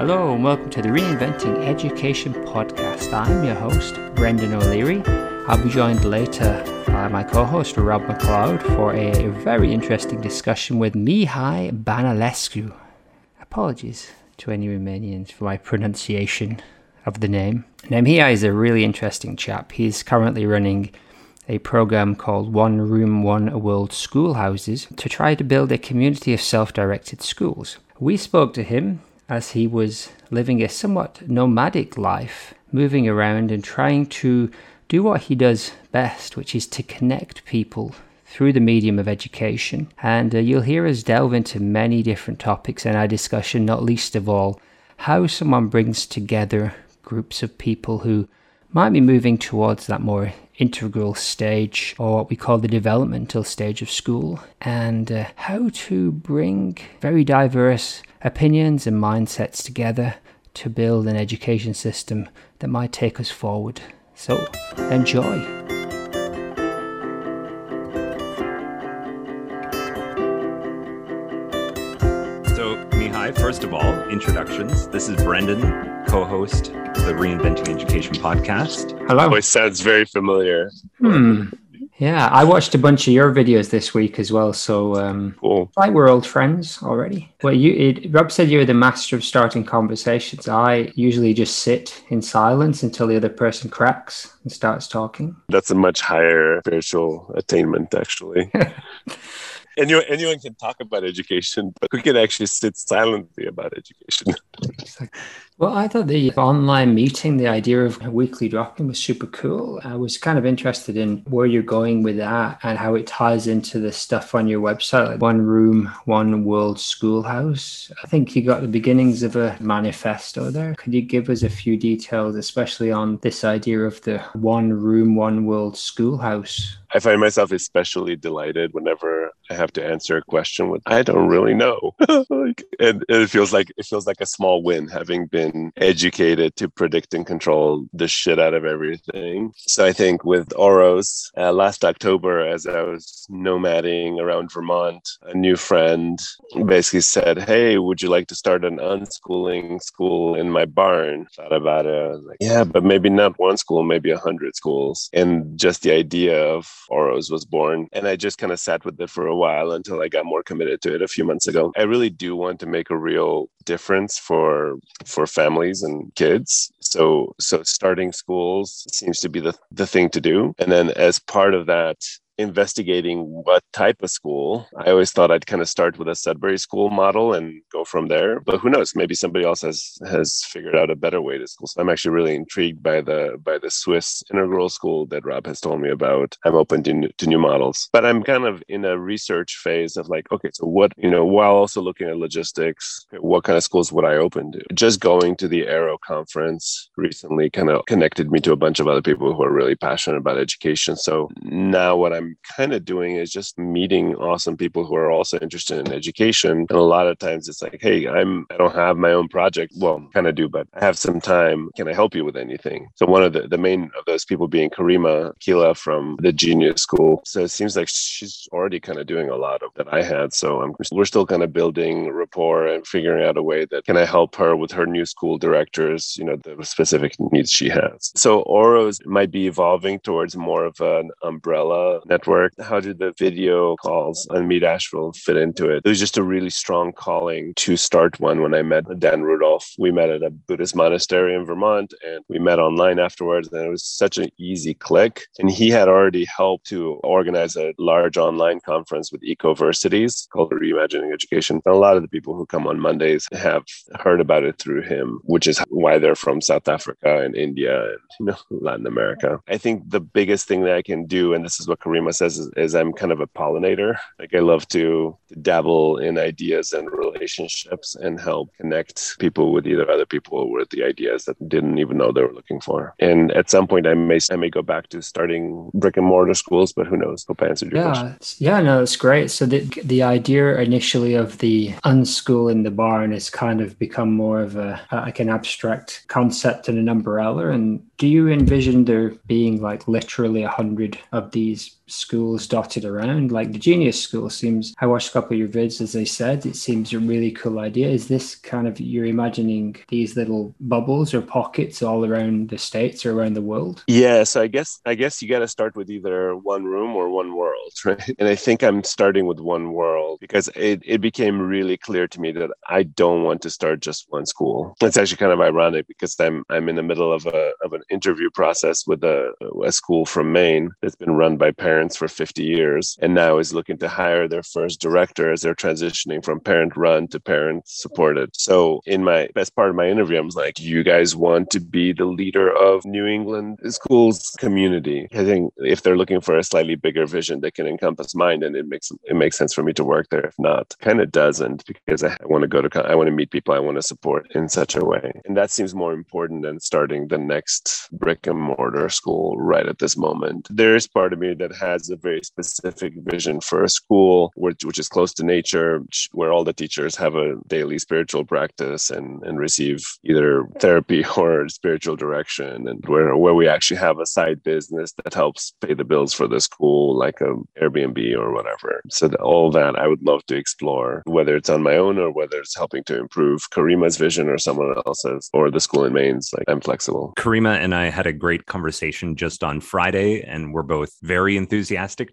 Hello and welcome to the Reinventing Education podcast. I'm your host, Brendan O'Leary. I'll be joined later by my co host, Rob McLeod, for a very interesting discussion with Mihai Banalescu. Apologies to any Romanians for my pronunciation of the name. Now, Mihai is a really interesting chap. He's currently running a program called One Room, One World Schoolhouses to try to build a community of self directed schools. We spoke to him as he was living a somewhat nomadic life, moving around and trying to do what he does best, which is to connect people through the medium of education. And uh, you'll hear us delve into many different topics in our discussion, not least of all, how someone brings together groups of people who might be moving towards that more integral stage or what we call the developmental stage of school, and uh, how to bring very diverse opinions and mindsets together to build an education system that might take us forward. So, enjoy. So, Mihai, first of all, introductions. This is Brendan, co host of the Reinventing Education podcast. Hello. Voice sounds very familiar. Hmm. Yeah, I watched a bunch of your videos this week as well. So, um, Cool. like we're old friends already. Well, you, it, Rob said you were the master of starting conversations. I usually just sit in silence until the other person cracks and starts talking. That's a much higher spiritual attainment, actually. anyone, anyone can talk about education, but who can actually sit silently about education? Well, I thought the online meeting, the idea of a weekly drop-in was super cool. I was kind of interested in where you're going with that and how it ties into the stuff on your website, like one room, one world schoolhouse. I think you got the beginnings of a manifesto there. Could you give us a few details, especially on this idea of the one room, one world schoolhouse? I find myself especially delighted whenever I have to answer a question with I don't really know. Like, and it feels like it feels like a small win having been educated to predict and control the shit out of everything. So I think with Oros uh, last October, as I was nomading around Vermont, a new friend basically said, "Hey, would you like to start an unschooling school in my barn?" Thought about it. I was like, "Yeah, but maybe not one school, maybe a hundred schools." And just the idea of Oros was born. And I just kind of sat with it for a while until I got more committed to it a few months ago. I really do want to make a real difference for for families and kids. So so starting schools seems to be the, the thing to do. And then as part of that, investigating what type of school. I always thought I'd kind of start with a Sudbury school model and go from there. But who knows? Maybe somebody else has has figured out a better way to school. So I'm actually really intrigued by the by the Swiss integral school that Rob has told me about. I'm open to new, to new models, but I'm kind of in a research phase of like, okay, so what you know, while also looking at logistics, what kind of schools would I open to? Just going to the Aero conference recently kind of connected me to a bunch of other people who are really passionate about education. So now what I'm kind of doing is just meeting awesome people who are also interested in education. And a lot of times it's like, hey, I'm I don't have my own project. Well, kind of do, but I have some time. Can I help you with anything? So one of the, the main of those people being Karima Kila from the Genius School. So it seems like she's already kind of doing a lot of that I had. So I'm we're still kind of building rapport and figuring out a way that can I help her with her new school directors, you know, the specific needs she has. So Oros might be evolving towards more of an umbrella network. How did the video calls on Meet Asheville fit into it? It was just a really strong calling to start one when I met Dan Rudolph. We met at a Buddhist monastery in Vermont and we met online afterwards. And it was such an easy click. And he had already helped to organize a large online conference with ecoversities called Reimagining Education. And a lot of the people who come on Mondays have heard about it through him, which is why they're from South Africa and India and you know Latin America. I think the biggest thing that I can do, and this is what Karima says, is, is I'm kind of a pollinator. Like I love to dabble in ideas and relationships and help connect people with either other people or with the ideas that didn't even know they were looking for. And at some point, I may I may go back to starting brick and mortar schools, but who knows? Hope I answered your question. Yeah, it's- yeah, no, it's great. So the the idea initially of the unschool in the barn has kind of become more of a like an abstract concept and an umbrella. And do you envision there being like literally a hundred of these schools dotted around. Like the Genius School seems, I watched a couple of your vids, as I said, it seems a really cool idea. Is this kind of, you're imagining these little bubbles or pockets all around the States or around the world? Yeah. So I guess, I guess you got to start with either one room or one world, right? And I think I'm starting with one world because it, it became really clear to me that I don't want to start just one school. It's actually kind of ironic because I'm, I'm in the middle of a, of an interview process with a, a school from Maine that's been run by parents for 50 years and now is looking to hire their first director as they're transitioning from parent run to parent supported. So, in my best part of my interview, I was like, you guys want to be the leader of New England schools community. I think if they're looking for a slightly bigger vision that can encompass mine, then it makes it makes sense for me to work there. If not, kind of doesn't because I want to go to I want to meet people I want to support in such a way, and that seems more important than starting the next brick and mortar school right at this moment. There is part of me that has a very specific vision for a school which, which is close to nature, where all the teachers have a daily spiritual practice and, and receive either therapy or spiritual direction, and where, where we actually have a side business that helps pay the bills for the school, like a Airbnb or whatever. So that all that I would love to explore, whether it's on my own or whether it's helping to improve Karima's vision or someone else's or the school in Maine's. Like I'm flexible. Karima and I had a great conversation just on Friday, and we're both very enthusiastic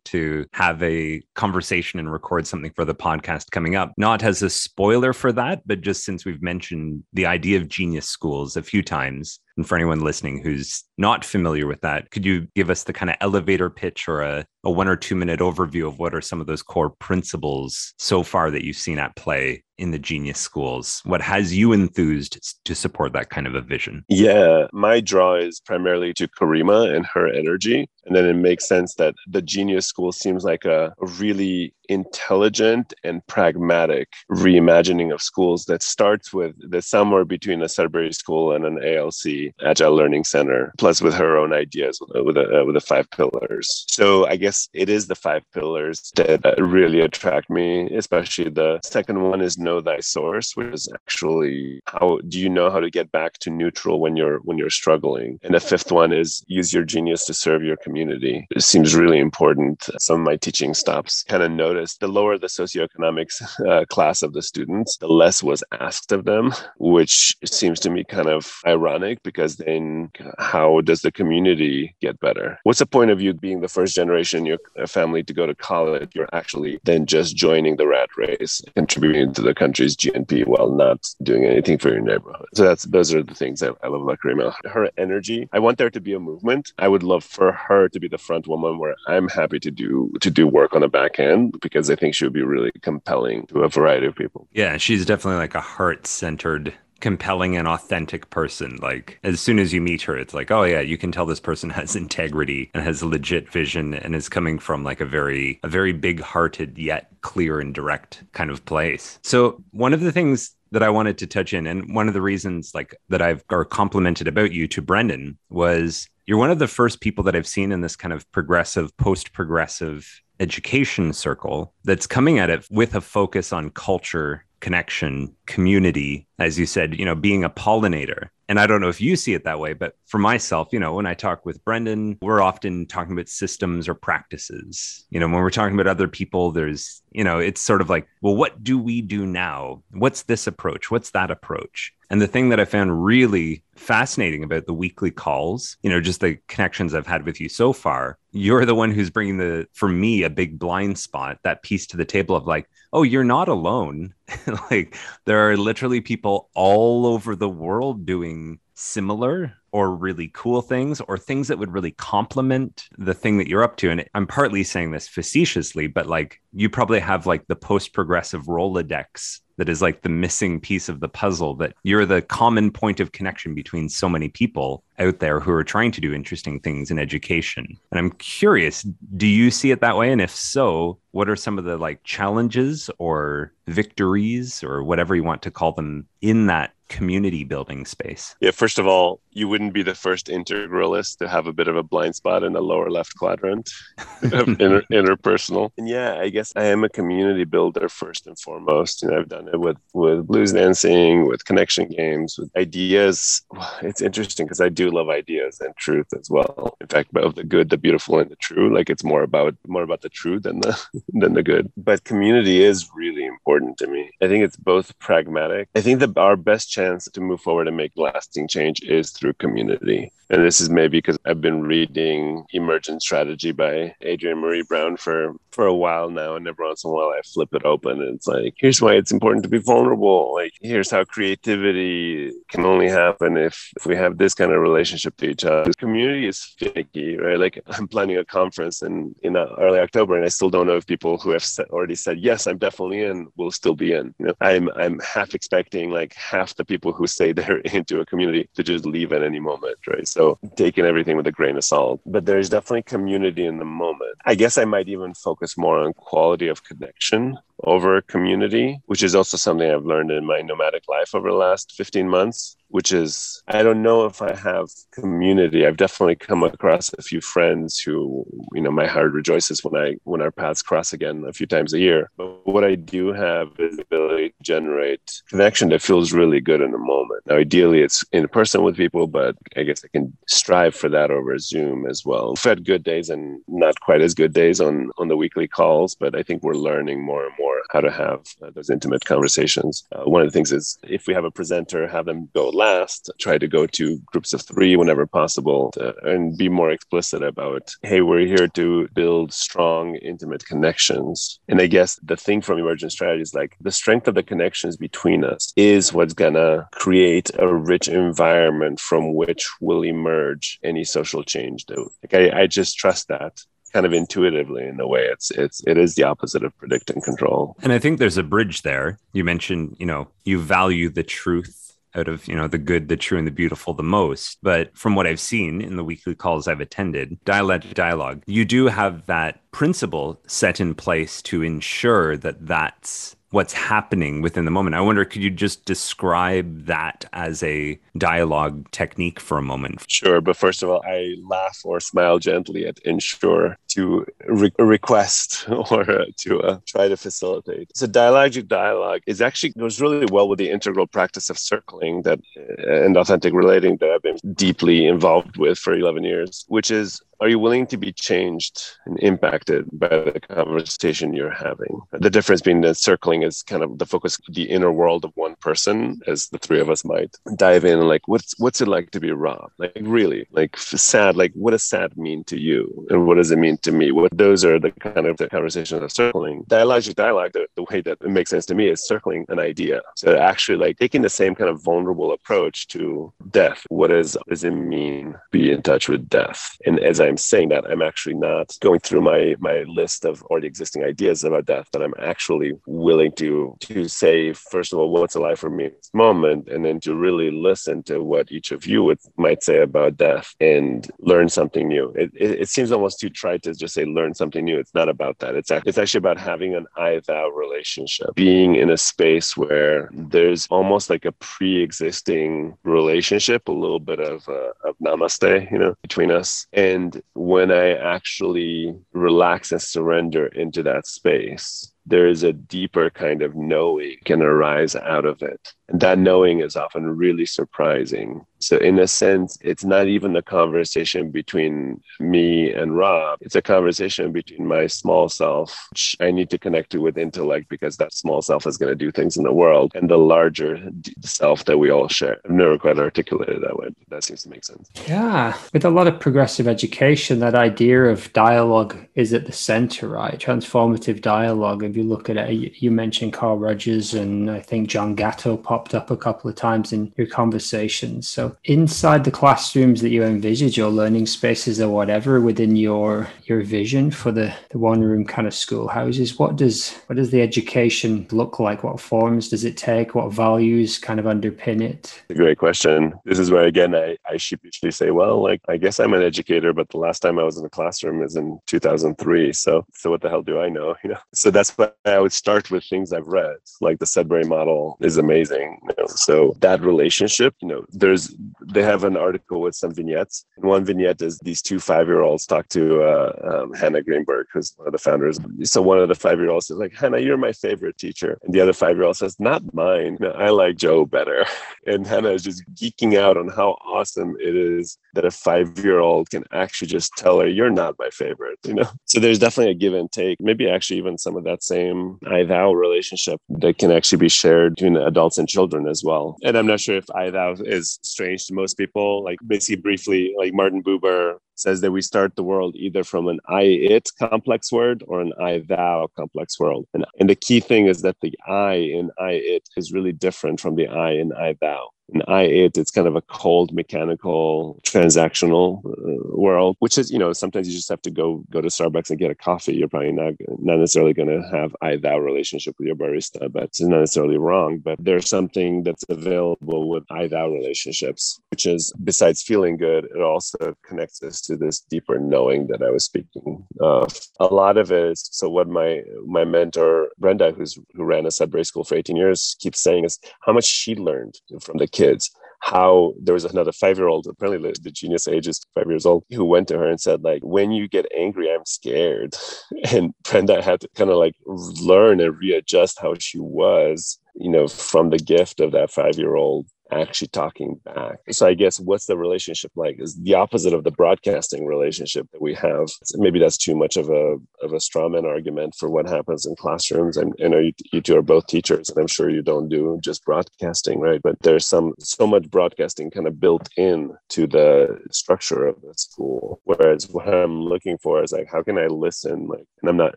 to have a conversation and record something for the podcast coming up. Not as a spoiler for that, but just since we've mentioned the idea of genius schools a few times, and for anyone listening who's not familiar with that, could you give us the kind of elevator pitch or a, a one or two minute overview of what are some of those core principles so far that you've seen at play in the genius schools? What has you enthused to support that kind of a vision? Yeah, my draw is primarily to Karima and her energy. And then it makes sense that the genius school seems like a, really intelligent and pragmatic reimagining of schools that starts with the somewhere between a Sudbury school and an ALC Agile Learning Center, plus with her own ideas with uh, with the five pillars. So I guess it is the five pillars that really attract me, especially the second one is know thy source, which is actually how do you know how to get back to neutral when you're when you're struggling. And the fifth one is use your genius to serve your community. It seems really important. Some of my teaching stops kind of notice noticed the lower the socioeconomics uh, class of the students, the less was asked of them, which seems to me kind of ironic because then how does the community get better? What's the point of you being the first generation in your uh, family to go to college? You're actually then just joining the rat race, contributing to the country's GNP while not doing anything for your neighborhood. So that's those are the things I, I love about Karima. Her energy. I want there to be a movement. I would love for her to be the front woman where I'm happy to do to do work on the back end because I think she would be really compelling to a variety of people. Yeah, she's definitely like a heart centered compelling and authentic person. Like as soon as you meet her, it's like, oh yeah, you can tell this person has integrity and has legit vision and is coming from like a very a very big hearted yet clear and direct kind of place. So one of the things that I wanted to touch in, and one of the reasons like that I've or complimented about you to Brendan was you're one of the first people that I've seen in this kind of progressive, post progressive education circle that's coming at it with a focus on culture, connection, community, as you said, you know, being a pollinator. And I don't know if you see it that way, but for myself, you know, when I talk with Brendan, we're often talking about systems or practices. You know, when we're talking about other people, there's, you know, it's sort of like, well, what do we do now? What's this approach? What's that approach? And the thing that I found really fascinating about the weekly calls, you know, just the connections I've had with you so far, you're the one who's bringing the, for me, a big blind spot, that piece to the table of like, oh, you're not alone. like there are literally people all over the world doing being similar or really cool things or things that would really complement the thing that you're up to. And I'm partly saying this facetiously, but like you probably have like the post progressive Rolodex that is like the missing piece of the puzzle that you're the common point of connection between so many people out there who are trying to do interesting things in education. And I'm curious, do you see it that way? And if so, what are some of the like challenges or victories or whatever you want to call them in that community building space? Yeah, first of all, you wouldn't be the first integralist to have a bit of a blind spot in the lower left quadrant of inter- interpersonal. And yeah, I guess I am a community builder first and foremost. And I've done it with with blues dancing, with connection games, with ideas. It's interesting because I do love ideas and truth as well. In fact, both the good, the beautiful, and the true. Like it's more about more about the true than the than the good. But community is really important to me. I think it's both pragmatic. I think that our best chance to move forward and make lasting change is through community. And this is maybe because I've been reading Emergent Strategy by Adrienne Maree Brown for, for a while now. And every once in a while I flip it open and it's like, here's why it's important to be vulnerable. Like, here's how creativity can only happen if, if we have this kind of relationship to each other. This community is finicky, right? Like, I'm planning a conference in, in uh, early October and I still don't know if people who have already said, yes, I'm definitely in, will still be in. You know, I'm, I'm half expecting like half the people who say they're into a community to just leave at any moment, right? So taking everything with a grain of salt. But there's definitely community in the moment. I guess I might even focus more on quality of connection over community, which is also something I've learned in my nomadic life over the last 15 months which is I don't know if I have community. I've definitely come across a few friends who, you know, my heart rejoices when I when our paths cross again a few times a year. But what I do have is the ability to generate connection that feels really good in the moment. Now ideally it's in person with people, but I guess I can strive for that over Zoom as well. We've had good days and not quite as good days on on the weekly calls, but I think we're learning more and more how to have uh, those intimate conversations. Uh, one of the things is if we have a presenter, have them go last, try to go to groups of three whenever possible to, and be more explicit about, hey, we're here to build strong, intimate connections. And I guess the thing from emergent strategy is like the strength of the connections between us is what's gonna create a rich environment from which will emerge any social change. Though, like I, I just trust that kind of intuitively in a way. It's it's it is the opposite of predict and control. And i think there's a bridge there. You mentioned you know you value the truth out of you know the good the true and the beautiful the most. But from what i've seen in the weekly calls i've attended dialogic dialogue you do have that principle set in place to ensure that that's what's happening within the moment. I wonder, could you just describe that as a dialogue technique for a moment? Sure. But first of all, I laugh or smile gently at ensure to re- request or uh, to uh, try to facilitate. So dialogic dialogue is actually goes really well with the integral practice of circling that uh, and authentic relating that I've been deeply involved with for 11 years, which is are you willing to be changed and impacted by the conversation you're having? The difference being that circling is kind of the focus, the inner world of one person, as the three of us might dive in. Like, what's what's it like to be Rob? Like, really, like sad. Like, what does sad mean to you, and what does it mean to me? What those are the kind of the conversations of circling. Dialogic dialogue, the, the way that it makes sense to me is circling an idea. So actually, like taking the same kind of vulnerable approach to death. What is does it mean be in touch with death? And as I'm saying that, I'm actually not going through my my list of already existing ideas about death, but I'm actually willing to to say, first of all, what's alive for me in this moment, and then to really listen to what each of you would might say about death and learn something new. It, it, it seems almost too trite to just say learn something new. It's not about that. It's it's actually about having an I thou relationship, being in a space where there's almost like a pre-existing relationship, a little bit of uh, of namaste, you know, between us, and when I actually relax and surrender into that space, there is a deeper kind of knowing can arise out of it. And that knowing is often really surprising. So, in a sense, it's not even a conversation between me and Rob. It's a conversation between my small self, which I need to connect to with intellect because that small self is going to do things in the world, and the larger self that we all share. I've never quite articulated that way. That seems to make sense. Yeah. With a lot of progressive education, that idea of dialogue is at the center, right? Transformative dialogue. If you look at it, you mentioned Carl Rogers and I think John Gatto popped up a couple of times in your conversations. So inside the classrooms that you envisage or learning spaces or whatever within your your vision for the, the one room kind of schoolhouses, what does what does the education look like? What forms does it take? What values kind of underpin it? Great question. This is where again I, I sheepishly say, well, like I guess I'm an educator, but the last time I was in a classroom is in 2003. So so what the hell do I know? You know. So that's why I would start with things I've read. Like the Sudbury model is amazing. You know? So that relationship, you know, there's they have an article with some vignettes. And one vignette is these two five year olds talk to uh, um, Hanna Greenberg, who's one of the founders. So one of the five year olds is like, Hanna, you're my favorite teacher, and the other five year old says, Not mine. I like Joe better. And Hanna is just geeking out on how awesome it is that a five year old can actually just tell her, You're not my favorite. You know. So there's definitely a give and take. Maybe actually even some of that same I thou relationship that can actually be shared between adults and children as well. And I'm not sure if I thou is strange to most people. Like basically briefly, like Martin Buber says that we start the world either from an I it complex word or an I thou complex world. And, and the key thing is that the I in I it is really different from the I in I thou in I it, it's kind of a cold, mechanical, transactional uh, world, which is, you know, sometimes you just have to go go to Starbucks and get a coffee. You're probably not not necessarily going to have I thou relationship with your barista, but it's not necessarily wrong. But there's something that's available with I thou relationships, which is besides feeling good, it also connects us to this deeper knowing that I was speaking of. A lot of it is so what my my mentor Brenda, who's who ran a Sudbury school for 18 years, keeps saying is how much she learned from the kids how there was another five year old, apparently the genius age is five years old, who went to her and said, like, when you get angry, I'm scared. And Brenda had to kind of like learn and readjust how she was, you know, from the gift of that five year old actually talking back. So I guess what's the relationship like is the opposite of the broadcasting relationship that we have. Maybe that's too much of a of a strawman argument for what happens in classrooms. And I know you, you two are both teachers, and I'm sure you don't do just broadcasting, right? But there's some so much broadcasting kind of built in to the structure of the school. Whereas what I'm looking for is like, how can I listen? Like, and I'm not.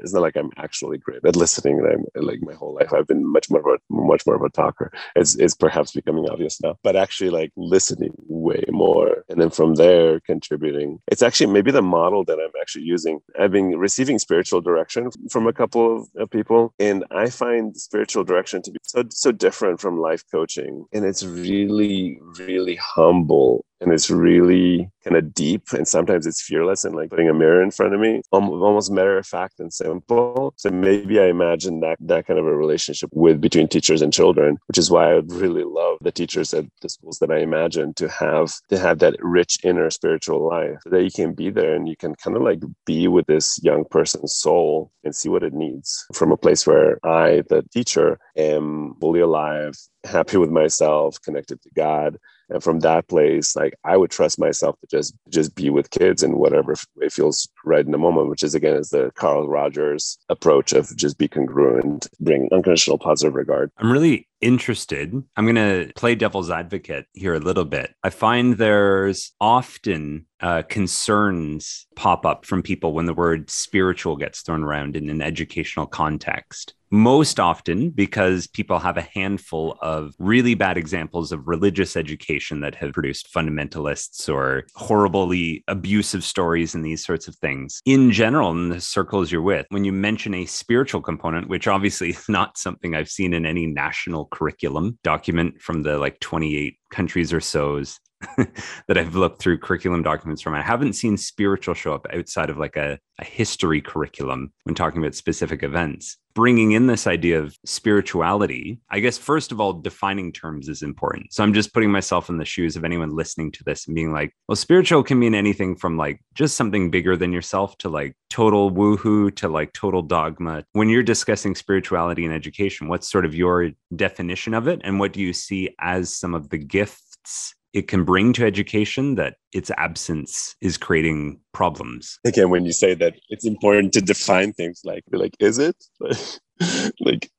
It's not like I'm actually great at listening. And I'm like my whole life I've been much more of a much more of a talker. It's, it's perhaps becoming obvious stuff, but actually like listening way more. And then from there, contributing. It's actually maybe the model that I'm actually using. I've been receiving spiritual direction from a couple of, people, and I find spiritual direction to be so, so different from life coaching. And it's really, really humble and it's really kind of deep and sometimes it's fearless and like putting a mirror in front of me. Almost matter of fact and simple. So maybe i imagine that that kind of a relationship with between teachers and children which is why i would really love the teachers at the schools that i imagine to have to have that rich inner spiritual life that you can be there and you can kind of like be with this young person's soul and see what it needs. From a place where i the teacher am fully alive happy with myself connected to god and from that place like i would trust myself to just just be with kids in whatever way feels right in the moment which is again is the carl rogers approach of just be congruent bring unconditional positive regard. I'm really interested i'm going to play devil's advocate here a little bit i find there's often uh, concerns pop up from people when the word spiritual gets thrown around in an educational context most often because people have a handful of really bad examples of religious education that have produced fundamentalists or horribly abusive stories and these sorts of things. In general, in the circles you're with, when you mention a spiritual component, which obviously is not something I've seen in any national curriculum document from the like 28 countries or so's that I've looked through curriculum documents from. I haven't seen spiritual show up outside of like a, a history curriculum when talking about specific events. Bringing in this idea of spirituality, I guess, first of all, defining terms is important. So I'm just putting myself in the shoes of anyone listening to this and being like, well, spiritual can mean anything from like just something bigger than yourself to like total woohoo to like total dogma. When you're discussing spirituality and education, what's sort of your definition of it? And what do you see as some of the gifts it can bring to education that its absence is creating problems. Again, when you say that it's important to define things like, like, is it? like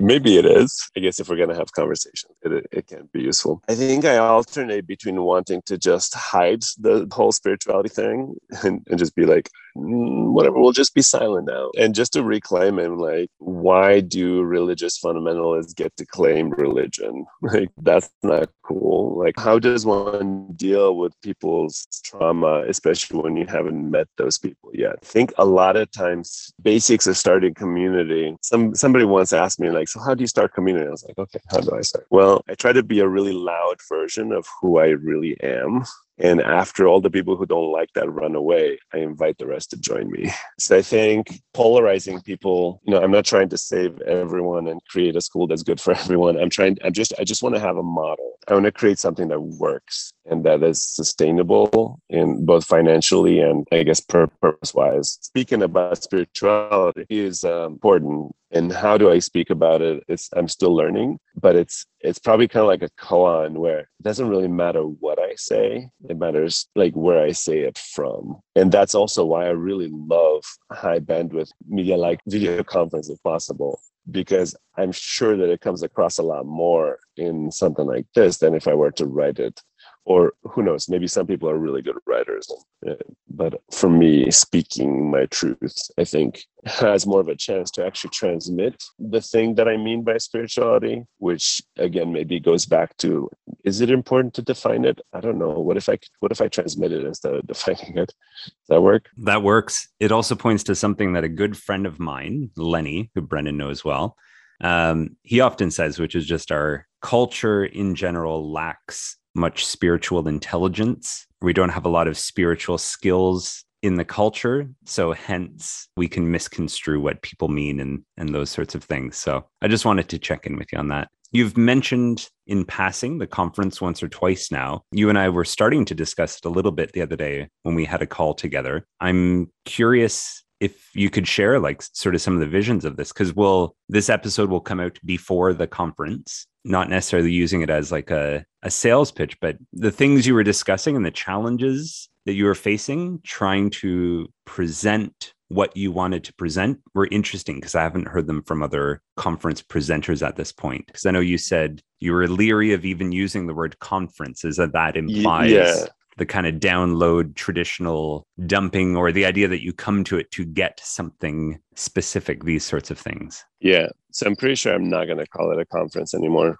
maybe it is i guess if we're to have conversation it, it can be useful i think i alternate between wanting to just hide the whole spirituality thing and, and just be like Mm, whatever we'll just be silent now. And just to reclaim him like why do religious fundamentalists get to claim religion? Like that's not cool. Like how does one deal with people's trauma especially when you haven't met those people yet? I think a lot of times basics of starting community. Some somebody once asked me like so how do you start community? I was like okay how do i start? Well i try to be a really loud version of who i really am And after all the people who don't like that run away, I invite the rest to join me. So I think polarizing people, you know, I'm not trying to save everyone and create a school that's good for everyone. I'm trying, I'm just, I just want to have a model. I want to create something that works and that is sustainable in both financially and I guess purpose wise. Speaking about spirituality is uh, important and how do i speak about it? It's i'm still learning but it's it's probably kind of like a koan where it doesn't really matter what i say it matters like where i say it from. And that's also why i really love high bandwidth media like video conference if possible because i'm sure that it comes across a lot more in something like this than if i were to write it or who knows maybe some people are really good writers uh, but for me speaking my truth i think has more of a chance to actually transmit the thing that i mean by spirituality which again maybe goes back to is it important to define it? I don't know. What if i what if i transmit it instead of defining it? Does that work? That works. It also points to something that a good friend of mine lenny who brendan knows well um, he often says which is just our culture in general lacks much spiritual intelligence. We don't have a lot of spiritual skills in the culture. So hence we can misconstrue what people mean and, and those sorts of things. So I just wanted to check in with you on that. You've mentioned in passing the conference once or twice now. You and I were starting to discuss it a little bit the other day when we had a call together. I'm curious if you could share like sort of some of the visions of this because we'll this episode will come out before the conference not necessarily using it as like a, a sales pitch but the things you were discussing and the challenges that you were facing trying to present what you wanted to present were interesting because I haven't heard them from other conference presenters at this point. Because I know you said you were leery of even using the word conference, is that that implies yeah the kind of download traditional dumping or the idea that you come to it to get something specific, these sorts of things. Yeah. So I'm pretty sure I'm not going to call it a conference anymore.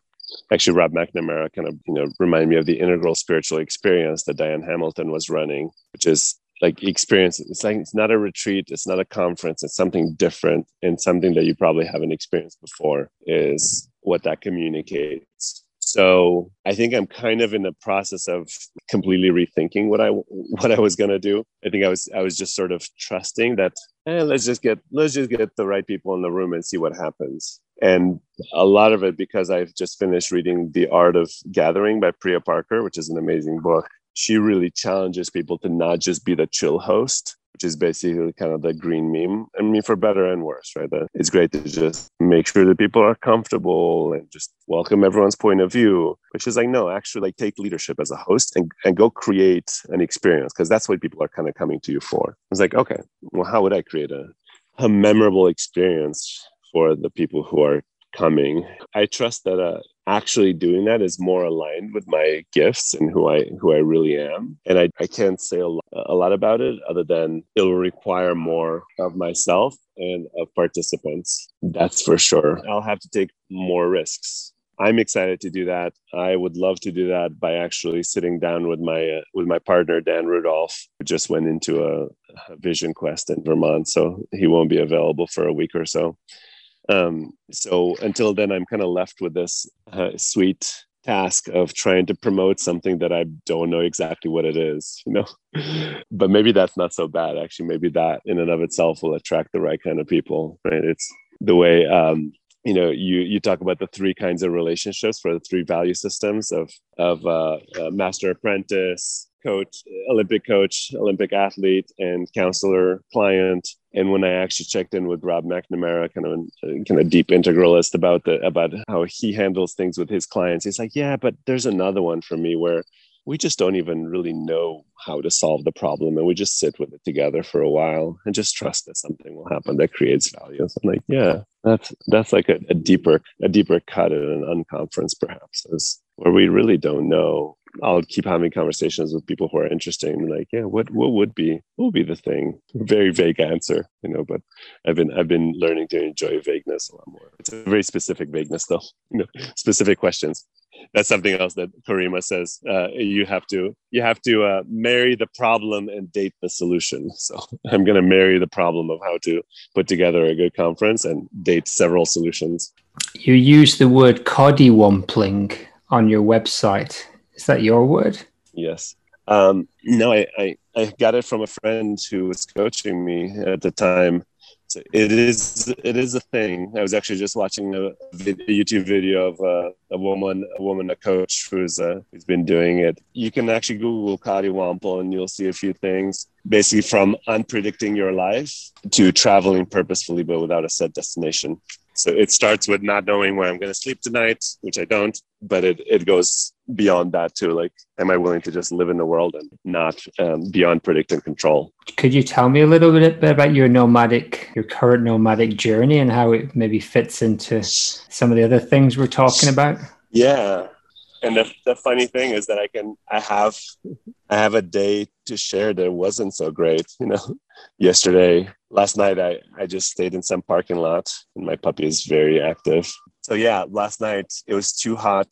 Actually, Rob McNamara kind of, you know, remind me of the integral spiritual experience that Diane Hamilton was running, which is like experience. It's like it's not a retreat, it's not a conference, it's something different and something that you probably haven't experienced before is what that communicates so I think I'm kind of in the process of completely rethinking what I what I was gonna do. I think I was I was just sort of trusting that eh, let's just get let's just get the right people in the room and see what happens. And a lot of it because I've just finished reading The Art of Gathering by Priya Parker, which is an amazing book. She really challenges people to not just be the chill host, which is basically kind of the green meme. I mean, for better and worse, right? It's great to just make sure that people are comfortable and just welcome everyone's point of view, which is like, no, actually, like take leadership as a host and, and go create an experience because that's what people are kind of coming to you for. It's like, okay, well, how would I create a, a memorable experience for the people who are coming? I trust that uh, actually doing that is more aligned with my gifts and who I who I really am. And I, I can't say a lot, a lot about it other than it will require more of myself and of participants. That's for sure. I'll have to take more risks. I'm excited to do that. I would love to do that by actually sitting down with my uh, with my partner Dan Rudolph, who just went into a, a Vision Quest in Vermont, so he won't be available for a week or so. Um, so until then, I'm kind of left with this uh, sweet task of trying to promote something that I don't know exactly what it is, you know. but maybe that's not so bad. Actually, maybe that in and of itself will attract the right kind of people, right? It's the way um, you know you you talk about the three kinds of relationships for the three value systems of of uh, uh, master apprentice coach, Olympic coach, Olympic athlete, and counselor client. And when I actually checked in with Rob McNamara, kind of a kind of deep integralist about the about how he handles things with his clients, he's like, yeah, but there's another one for me where we just don't even really know how to solve the problem and we just sit with it together for a while and just trust that something will happen that creates value so i'm like yeah that's that's like a, a deeper a deeper cut in an unconference perhaps is where we really don't know I'll keep having conversations with people who are interesting. in like, yeah, what what would be what would be the thing? Very vague answer, you know, but I've been I've been learning to enjoy vagueness a lot more. It's a very specific vagueness though, you know, specific questions. That's something else that Karima says. Uh, you have to you have to uh, marry the problem and date the solution. So I'm going to marry the problem of how to put together a good conference and date several solutions. You use the word coddywampling on your website is that your word? Yes. Um, no, I, I, I got it from a friend who was coaching me at the time. It is it is a thing. I was actually just watching a, a YouTube video of a woman a woman a coach who's uh, who's been doing it. You can actually Google Kariwampo and you'll see a few things. Basically, from unpredicting your life to traveling purposefully but without a set destination. So it starts with not knowing where I'm going to sleep tonight, which I don't, but it, it goes beyond that too. Like, am I willing to just live in the world and not um, beyond predict and control? Could you tell me a little bit about your nomadic, your current nomadic journey and how it maybe fits into some of the other things we're talking about? Yeah. And the, the funny thing is that I can, I have, I have a day to share that wasn't so great. You know, yesterday last night I, I just stayed in some parking lot and my puppy is very active so yeah last night it was too hot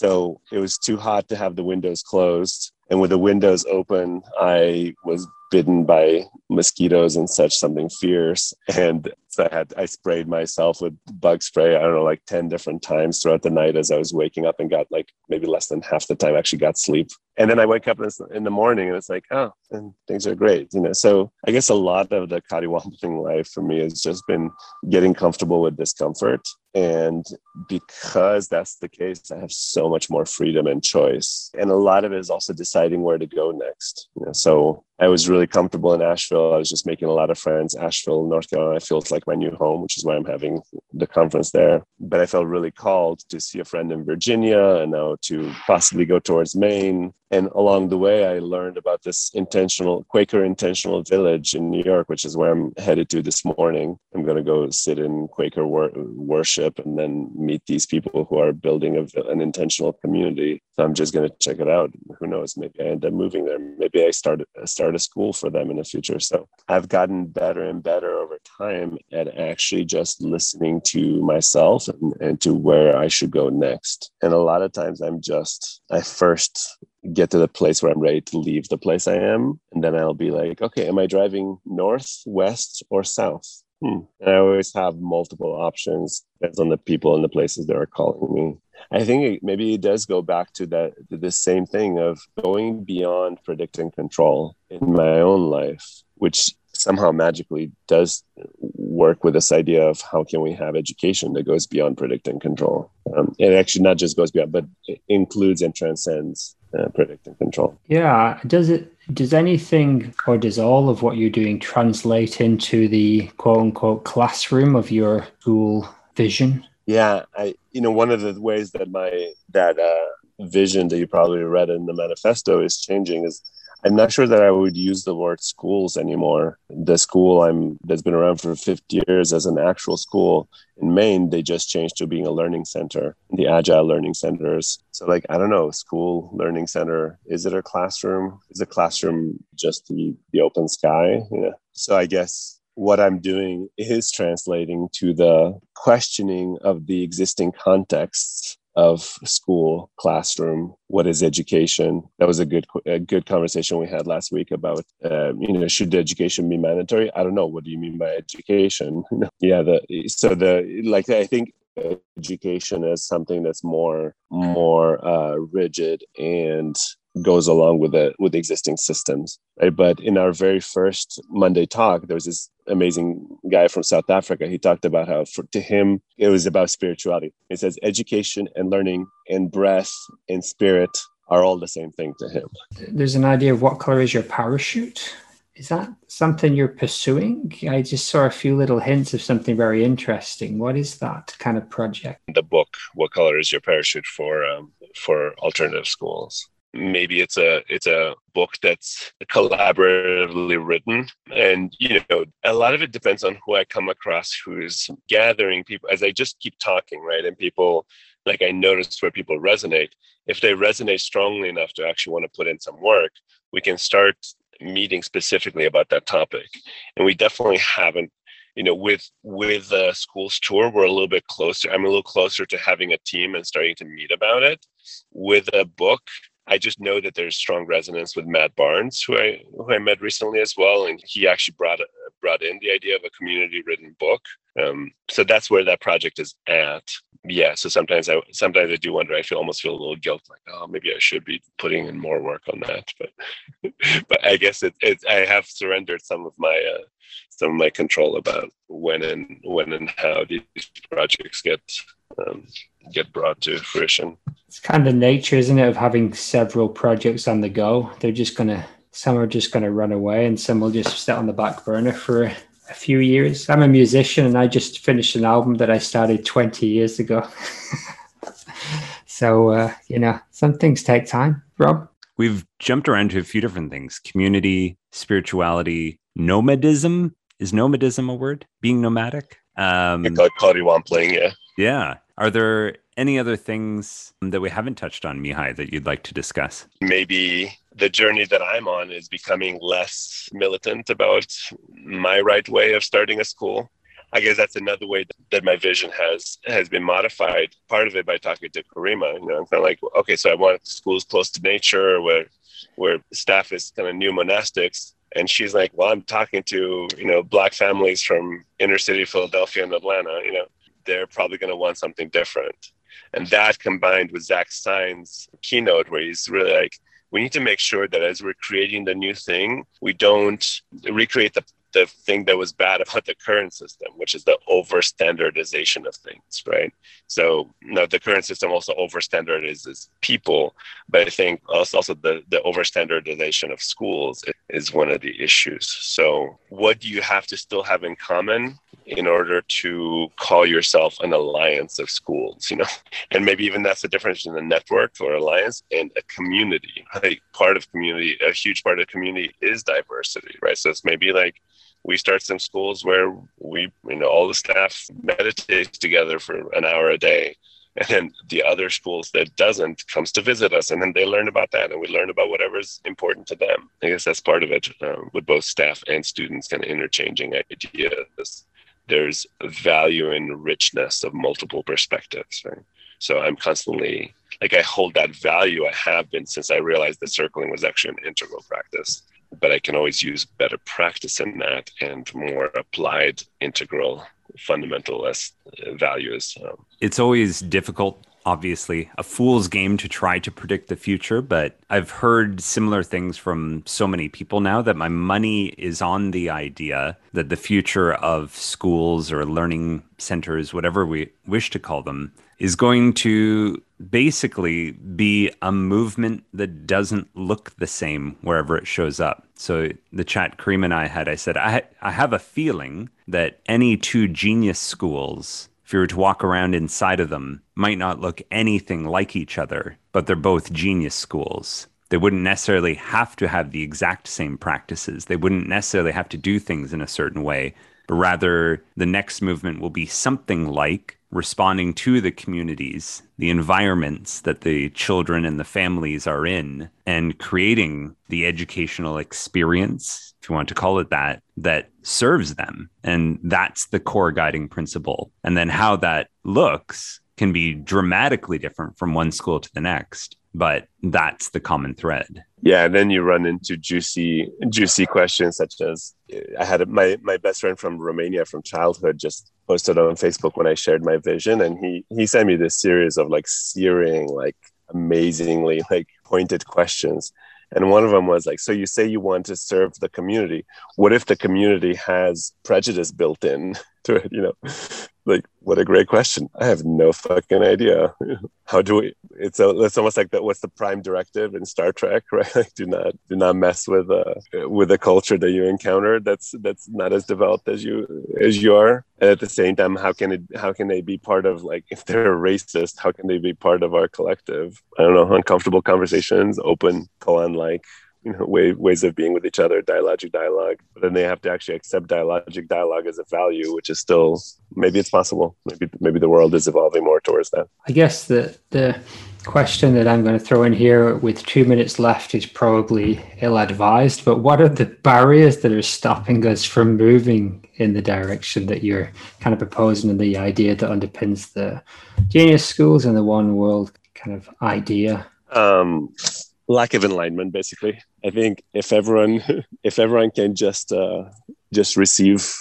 so it was too hot to have the windows closed. And with the windows open i was bitten by mosquitoes and such something fierce and so i had i sprayed myself with bug spray i don't know like 10 different times throughout the night as i was waking up and got like maybe less than half the time actually got sleep and then i wake up in the morning and it's like oh and things are great you know so i guess a lot of the kariwamping life for me has just been getting comfortable with discomfort and because that's the case, I have so much more freedom and choice. And a lot of it is also deciding where to go next. You know, so I was really comfortable in Asheville. I was just making a lot of friends. Asheville, North Carolina feels like my new home, which is why I'm having the conference there. But I felt really called to see a friend in Virginia and now to possibly go towards Maine and along the way i learned about this intentional quaker intentional village in new york which is where i'm headed to this morning. I'm going to go sit in quaker wor- worship and then meet these people who are building a, an intentional community. So i'm just going to check it out. Who knows? Maybe i end up moving there. Maybe i start start a school for them in the future. So i've gotten better and better over time at actually just listening to myself and, and to where i should go next. And a lot of times i'm just i first get to the place where I'm ready to leave the place I am. And then I'll be like, okay, am I driving north, west, or south? Hmm. And I always have multiple options. Depends on the people and the places that are calling me. I think it, maybe it does go back to that the same thing of going beyond predict and control in my own life, which somehow magically does work with this idea of how can we have education that goes beyond predict and control. Um, and actually not just goes beyond, but includes and transcends uh, predict and control. Yeah. Does it? Does anything or does all of what you're doing translate into the quote unquote classroom of your school vision? Yeah, I you know one of the ways that my that uh, vision that you probably read in the manifesto is changing is I'm not sure that I would use the word schools anymore. The school I'm that's been around for 50 years as an actual school in Maine, they just changed to being a learning center, the agile learning centers. So like I don't know, school learning center, is it a classroom? Is a classroom just the, the open sky? Yeah. So I guess what I'm doing is translating to the questioning of the existing contexts of school classroom what is education? That was a good a good conversation we had last week about uh, you know should education be mandatory? I don't know. What do you mean by education? Yeah the so the like i think education is something that's more more uh, rigid and goes along with the with the existing systems right but in our very first monday talk there was this amazing guy from south africa he talked about how for, to him it was about spirituality he says education and learning and breath and spirit are all the same thing to him there's an idea of what color is your parachute is that something you're pursuing? I just saw a few little hints of something very interesting. What is that kind of project? The book, "What Color Is Your Parachute?" for um, for alternative schools maybe it's a it's a book that's collaboratively written. And you know a lot of it depends on who i come across who's gathering people as i just keep talking right? And people like i notice where people resonate. If they resonate strongly enough to actually want to put in some work we can start meeting specifically about that topic. And we definitely haven't you know with with the schools tour we're a little bit closer i'm a little closer to having a team and starting to meet about it. With a book I just know that there's strong resonance with Matt Barnes, who I who I met recently as well, and he actually brought brought in the idea of a community written book. Um, so that's where that project is at. yeah, so sometimes I sometimes I do wonder. I feel almost feel a little guilt, like oh maybe I should be putting in more work on that. But but I guess it, it I have surrendered some of my uh, some of my control about when and when and how these projects get um, get brought to fruition. It's kind of nature, isn't it, of having several projects on the go? They're just gonna some are just gonna run away, and some will just sit on the back burner for a few years. I'm a musician, and I just finished an album that I started 20 years ago. so uh, you know, some things take time. Rob, we've jumped around to a few different things: community, spirituality, nomadism is nomadism a word? Being nomadic? Um, I call it playing, yeah. Yeah. Are there any other things that we haven't touched on, Mihai, that you'd like to discuss? Maybe the journey that I'm on is becoming less militant about my right way of starting a school. I guess that's another way that my vision has has been modified. Part of it by talking to Karima. You know, I'm kind of like, okay, so I want schools close to nature where where staff is kind of new monastics and she's like well i'm talking to you know black families from inner city philadelphia and atlanta you know they're probably going to want something different and that combined with zach stein's keynote where he's really like we need to make sure that as we're creating the new thing we don't recreate the the thing that was bad about the current system, which is the over standardization of things, right? So you the current system also over standardizes people, but I think also, also the, the over standardization of schools is one of the issues. So what do you have to still have in common in order to call yourself an alliance of schools, you know? And maybe even that's the difference in a network or alliance and a community. Like part of community, a huge part of community is diversity, right? So it's maybe like we start some schools where we, you know, all the staff meditates together for an hour a day. And then the other schools that doesn't comes to visit us, and then they learn about that, and we learn about whatever's important to them. I guess that's part of it uh, with both staff and students, kind of interchanging ideas. There's value in richness of multiple perspectives, right? So I'm constantly like I hold that value. I have been since I realized that circling was actually an integral practice but I can always use better practice in that and more applied integral fundamental as values. Um, it's always difficult obviously a fool's game to try to predict the future, but I've heard similar things from so many people now that my money is on the idea that the future of schools or learning centers, whatever we wish to call them, is going to basically be a movement that doesn't look the same wherever it shows up. So the chat Kareem and I had, I said, I, I have a feeling that any two genius schools, if you were to walk around inside of them, might not look anything like each other, but they're both genius schools. They wouldn't necessarily have to have the exact same practices. They wouldn't necessarily have to do things in a certain way, but rather the next movement will be something like responding to the communities, the environments that the children and the families are in, and creating the educational experience, if you want to call it that, that serves them. And that's the core guiding principle. And then how that looks can be dramatically different from one school to the next but that's the common thread yeah and then you run into juicy juicy questions such as i had my my best friend from romania from childhood just posted on facebook when i shared my vision and he he sent me this series of like searing like amazingly like pointed questions. And one of them was like so you say you want to serve the community. What if the community has prejudice built in to it you know? Like what a great question. I have no fucking idea. How do we it's a, it's almost like that what's the prime directive in star trek right? Like do not do not mess with uh with a culture that you encounter that's that's not as developed as you as you are. And at the same time how can it how can they be part of like if they're racist how can they be part of our collective i don't know uncomfortable conversations open koan like you know way, ways of being with each other dialogic dialogue but then they have to actually accept dialogic dialogue as a value which is still maybe it's possible. Maybe maybe the world is evolving more towards that. I guess the the question that i'm going to throw in here with two minutes left is probably ill-advised but what are the barriers that are stopping us from moving in the direction that you're kind of proposing and the idea that underpins the genius schools and the one world kind of idea? Um lack of enlightenment basically i think if everyone if everyone can just uh just receive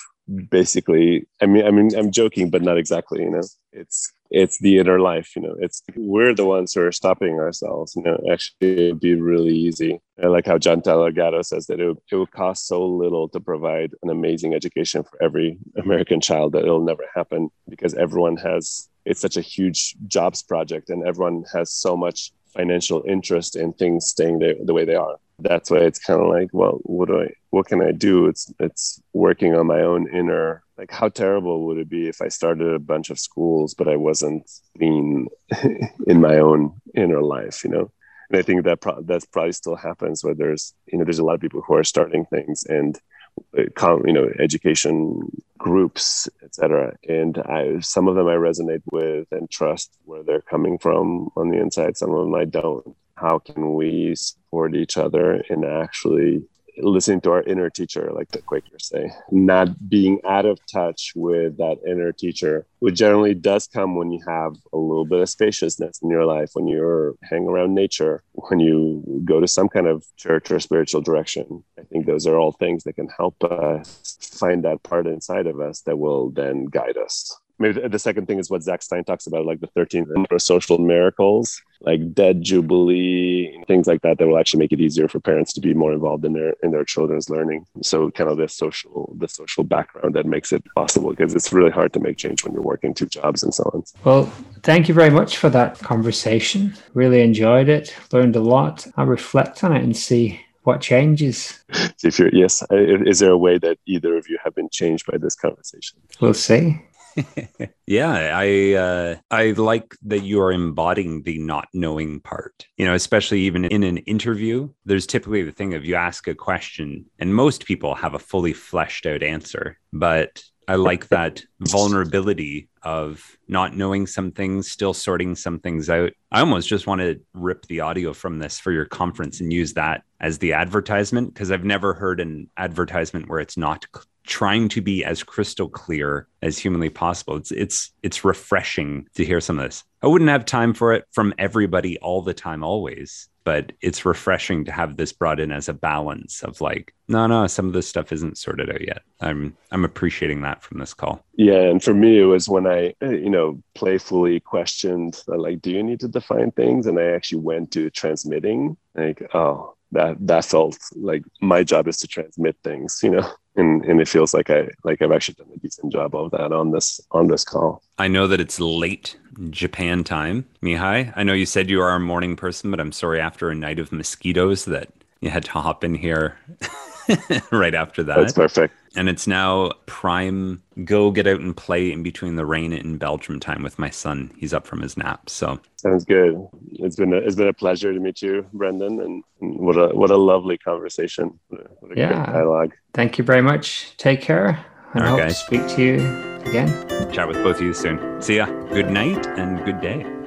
basically i mean i mean i'm joking but not exactly you know. It's it's the inner life you know. It's we're the ones who are stopping ourselves you know. Actually it'd be really easy. I like how John Gatto says that it would, it would cost so little to provide an amazing education for every American child that it'll never happen because everyone has it's such a huge jobs project and everyone has so much financial interest in things staying the, the way they are that's why it's kind of like well what do i what can i do? It's it's working on my own inner like how terrible would it be if i started a bunch of schools but i wasn't clean in my own inner life you know? And i think that pro- that probably still happens where there's you know there's a lot of people who are starting things and uh, you know education groups etc and i some of them i resonate with and trust where they're coming from on the inside some of them i don't. How can we support each other and actually listening to our inner teacher, like the Quakers say, not being out of touch with that inner teacher, which generally does come when you have a little bit of spaciousness in your life, when you're hanging around nature, when you go to some kind of church or spiritual direction. I think those are all things that can help us find that part inside of us that will then guide us maybe the second thing is what Zach Stein talks about, like the 13 social miracles, like debt jubilee, things like that, that will actually make it easier for parents to be more involved in their in their children's learning. So kind of the social the social background that makes it possible because it's really hard to make change when you're working two jobs and so on. Well, thank you very much for that conversation. Really enjoyed it, learned a lot. I'll reflect on it and see what changes. If you're yes, is there a way that either of you have been changed by this conversation? We'll see. yeah, I uh, I like that you are embodying the not knowing part. You know, especially even in an interview, there's typically the thing of you ask a question, and most people have a fully fleshed out answer, but I like that vulnerability of not knowing some things, still sorting some things out. I almost just want to rip the audio from this for your conference and use that as the advertisement because I've never heard an advertisement where it's not trying to be as crystal clear as humanly possible. It's it's it's refreshing to hear some of this. I wouldn't have time for it from everybody all the time always, but it's refreshing to have this brought in as a balance of like, no, no, some of this stuff isn't sorted out yet. I'm I'm appreciating that from this call. Yeah, and for me it was when I you know playfully questioned uh, like, do you need to define things? And I actually went to transmitting like, oh, that that felt like my job is to transmit things, you know and and it feels like I like I've actually done a decent job of that on this on this call. I know that it's late Japan time, Mihai. I know you said you are a morning person, but I'm sorry after a night of mosquitoes that you had to hop in here right after that. That's perfect. And it's now prime go get out and play in between the rain in Belgium time with my son. He's up from his nap. So sounds good. It's been a, it's been a pleasure to meet you, Brendan, and, and what a what a lovely conversation. What a, what a yeah. dialogue. Thank you very much. Take care. And I hope to speak to you again. Chat with both of you soon. See ya. Good night and good day.